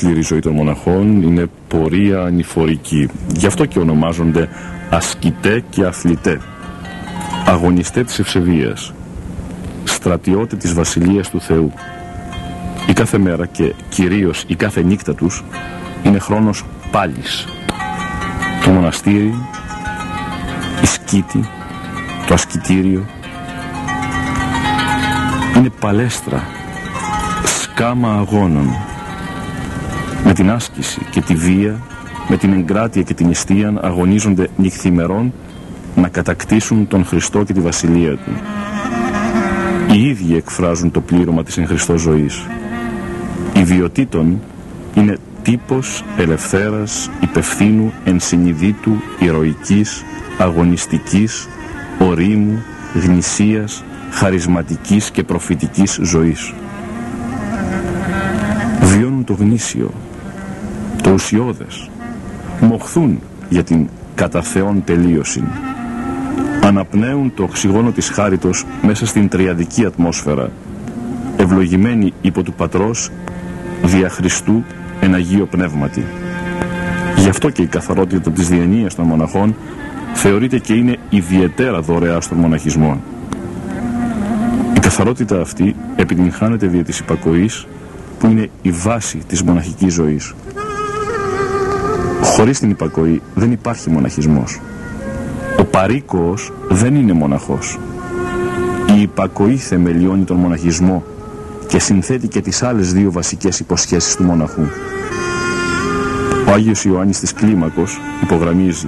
Θείας Λειτουργίας. σκληρή ζωή των μοναχών είναι πορεία ανηφορική. Γι' αυτό και ονομάζονται ασκητέ και αθλητέ. Αγωνιστές της ευσεβίας. Στρατιώτε της Βασιλείας του Θεού. Η κάθε μέρα και κυρίως η κάθε νύχτα τους είναι χρόνος πάλης. Το μοναστήρι, η σκήτη, το ασκητήριο είναι παλέστρα, σκάμα αγώνων με την άσκηση και τη βία, με την εγκράτεια και την αιστεία αγωνίζονται νυχθημερών να κατακτήσουν τον Χριστό και τη Βασιλεία Του. Οι ίδιοι εκφράζουν το πλήρωμα της εν Χριστώ ζωής. Η βιωτήτων είναι τύπος ελευθέρας, υπευθύνου, ενσυνειδήτου, ηρωικής, αγωνιστικής, ορίμου, γνησίας, χαρισματικής και προφητικής ζωής. Βιώνουν το γνήσιο, το ουσιώδες, μοχθούν για την κατά Θεόν τελείωση. Αναπνέουν το οξυγόνο της χάριτος μέσα στην τριαδική ατμόσφαιρα, ευλογημένοι υπό του Πατρός, δια Χριστού εν Αγίο Πνεύματι. Γι' αυτό και η καθαρότητα της διανοίας των μοναχών θεωρείται και είναι ιδιαίτερα δωρεά στον μοναχισμό. Η καθαρότητα αυτή επιτυγχάνεται δια της υπακοής που είναι η βάση της μοναχικής ζωής. Χωρίς την υπακοή δεν υπάρχει μοναχισμός. Ο παρήκοος δεν είναι μοναχός. Η υπακοή θεμελιώνει τον μοναχισμό και συνθέτει και τις άλλες δύο βασικές υποσχέσεις του μοναχού. Ο Άγιος Ιωάννης της Κλίμακος υπογραμμίζει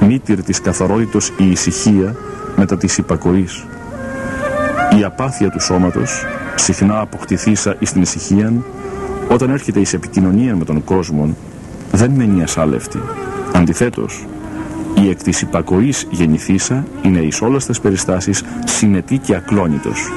«Μήτυρ της καθαρότητος η ησυχία μετά της υπακοής. Η απάθεια του σώματος, συχνά αποκτηθήσα εις την ησυχία, όταν έρχεται εις επικοινωνία με τον κόσμο, δεν μένει ασάλευτη. Αντιθέτως, η εκ της υπακοής γεννηθήσα είναι εις όλες τις περιστάσεις συνετή και ακλόνητος.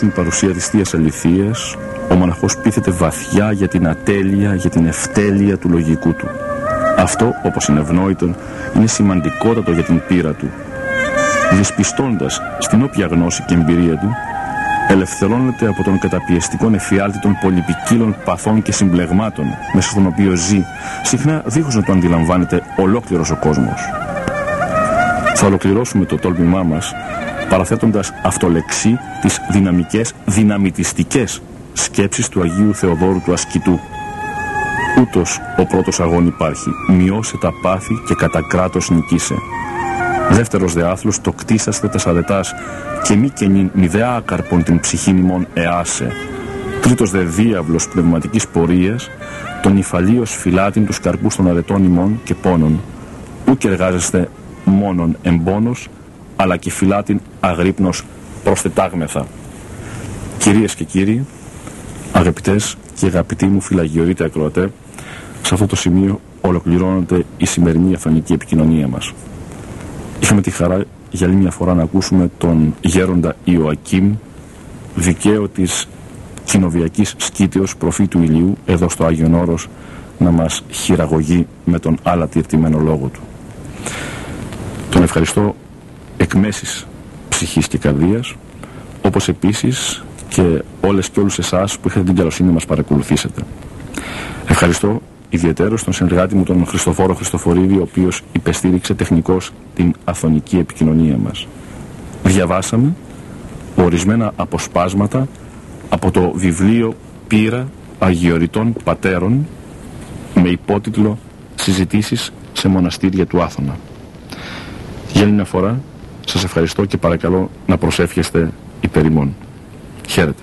Στην παρουσία της Θείας Αληθείας, ο μοναχός πείθεται βαθιά για την ατέλεια, για την ευτέλεια του λογικού του. Αυτό, όπως είναι ευνόητο, είναι σημαντικότατο για την πείρα του. Δυσπιστώντας στην όποια γνώση και εμπειρία του, ελευθερώνεται από τον καταπιεστικό εφιάλτη των πολυπικίλων παθών και συμπλεγμάτων μέσα στον οποίο ζει, συχνά δίχως να το αντιλαμβάνεται ολόκληρος ο κόσμος. Θα ολοκληρώσουμε το τόλμημά μας παραθέτοντας αυτολεξί τις δυναμικές, δυναμητιστικές σκέψεις του Αγίου Θεοδόρου του Ασκητού. Ούτως ο πρώτος αγών υπάρχει, μειώσε τα πάθη και κατά κράτος νικήσε. Δεύτερος δε άθλος, το κτίσαστε τα σαρετάς και μη καινήν μηδέα άκαρπον την ψυχή ημών εάσε. Τρίτος δε διάβλος πνευματικής πορείας, τον υφαλίος φυλάτην τους καρπούς των αρετών ημών και πόνων. Ούκ εργάζεστε μόνον εμπόνος, αλλά και φυλάτην αγρύπνος προσθετάγμεθα. Κυρίες και κύριοι, αγαπητές και αγαπητοί μου φυλαγιορείτε ακροατέ, σε αυτό το σημείο ολοκληρώνεται η σημερινή αφανική επικοινωνία μας. Είχαμε τη χαρά για άλλη μια φορά να ακούσουμε τον γέροντα Ιωακήμ, δικαίο της κοινοβιακής σκήτεως προφήτου ηλίου, εδώ στο Άγιον Όρος, να μας χειραγωγεί με τον άλλα τυρτημένο λόγο του. Τον ευχαριστώ εκ μέσης ψυχής και καρδίας, όπως επίσης και όλες και όλους εσάς που είχατε την καλοσύνη να μας παρακολουθήσετε. Ευχαριστώ ιδιαίτερο στον συνεργάτη μου τον Χριστοφόρο Χριστοφορίδη, ο οποίος υπεστήριξε τεχνικώς την αθωνική επικοινωνία μας. Διαβάσαμε ορισμένα αποσπάσματα από το βιβλίο «Πύρα Αγιοριτών Πατέρων» με υπότιτλο «Συζητήσεις σε μοναστήρια του Άθωνα». Για άλλη μια φορά σας ευχαριστώ και παρακαλώ να προσεύχεστε υπέρ ημών. Χαίρετε.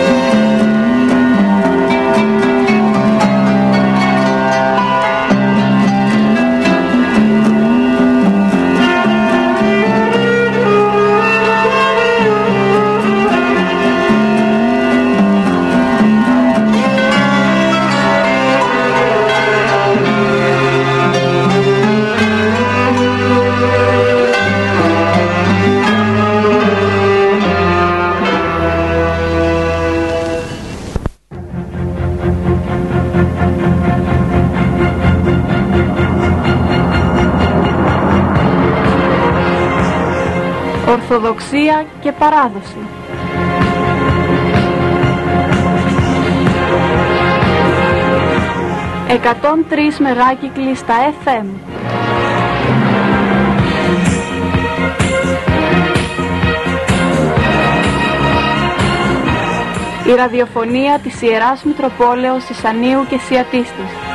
Ορθοδοξία και παράδοση. Εκατόν τρεις μεγάκυκλοι στα FM. Η ραδιοφωνία της Ιεράς Μητροπόλεως Ισανίου και Σιατίστης.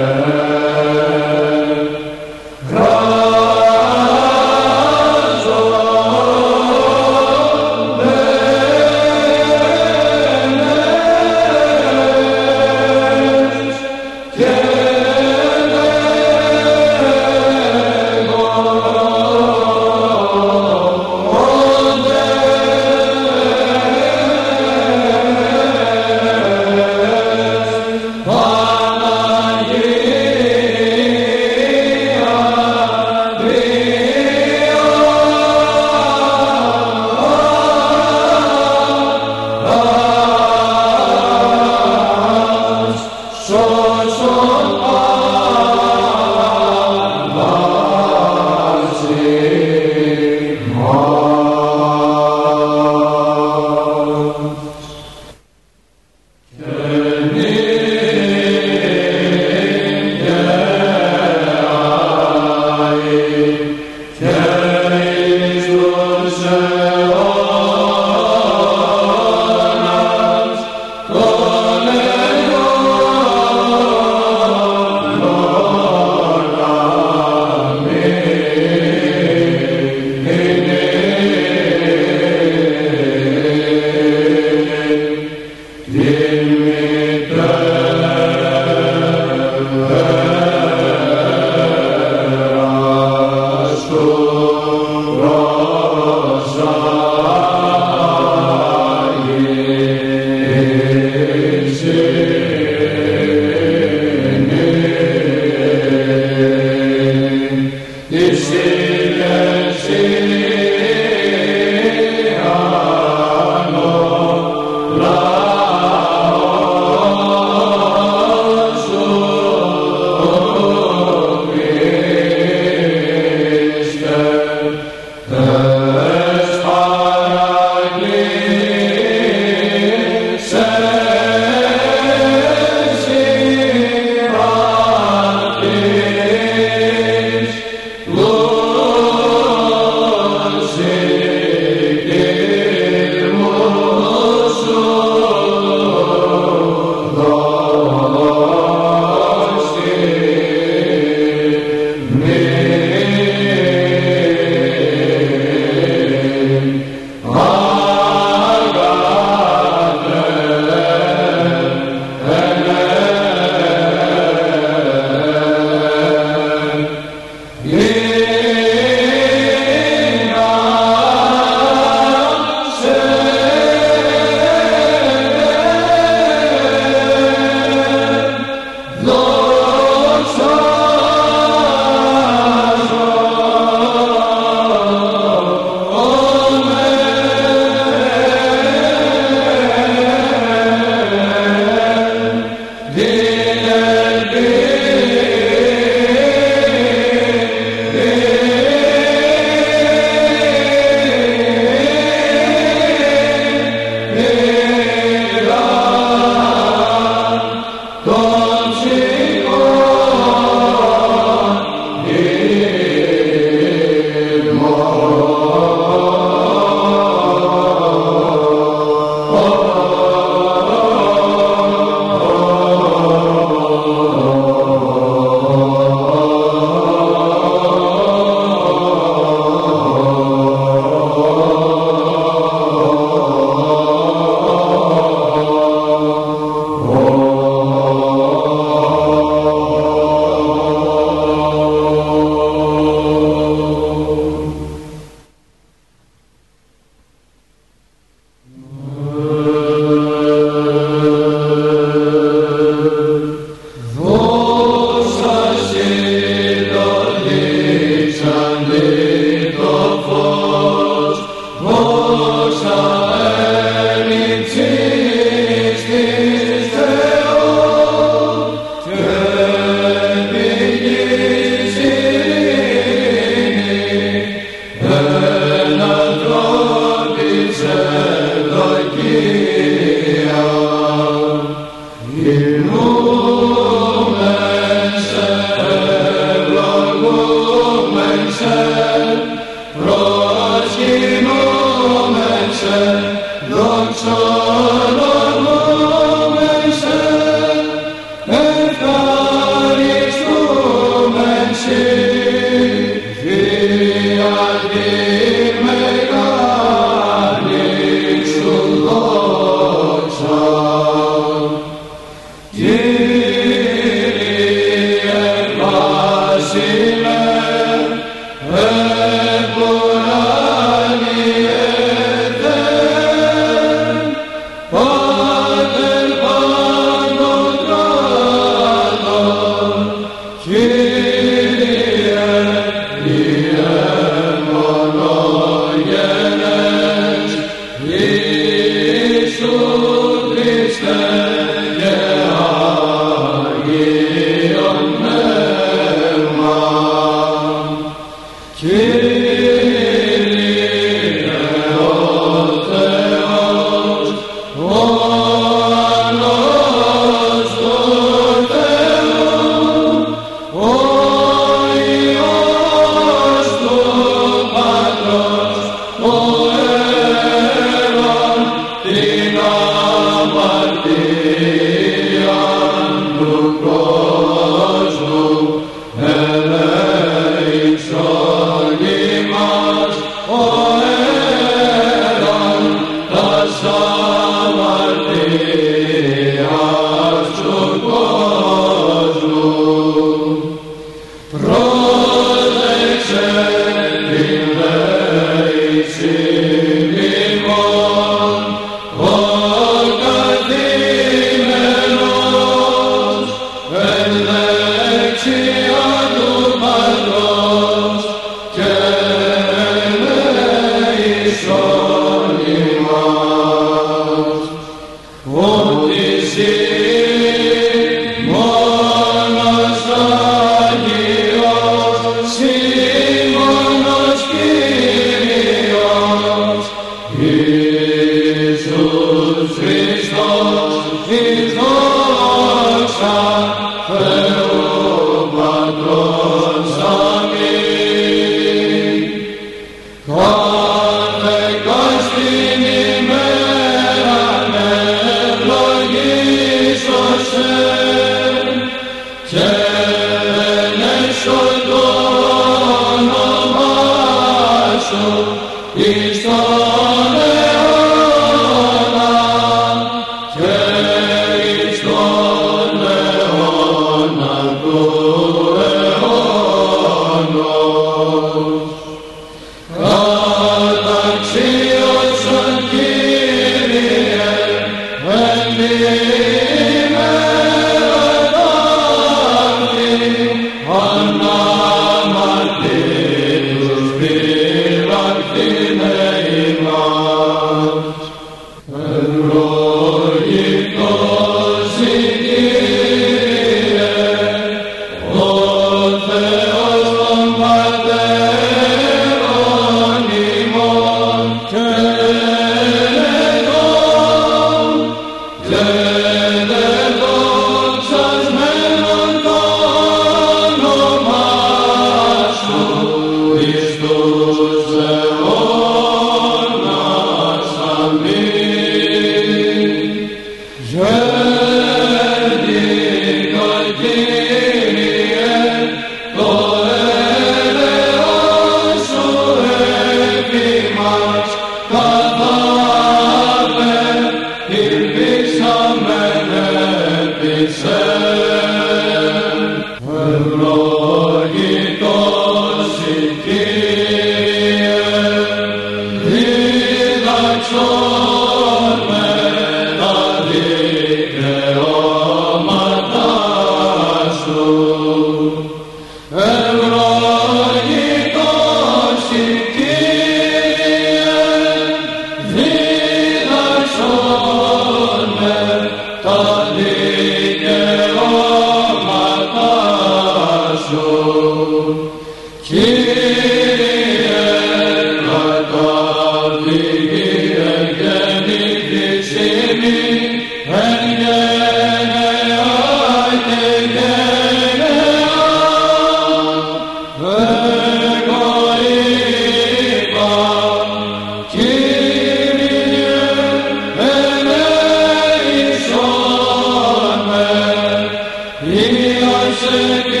good.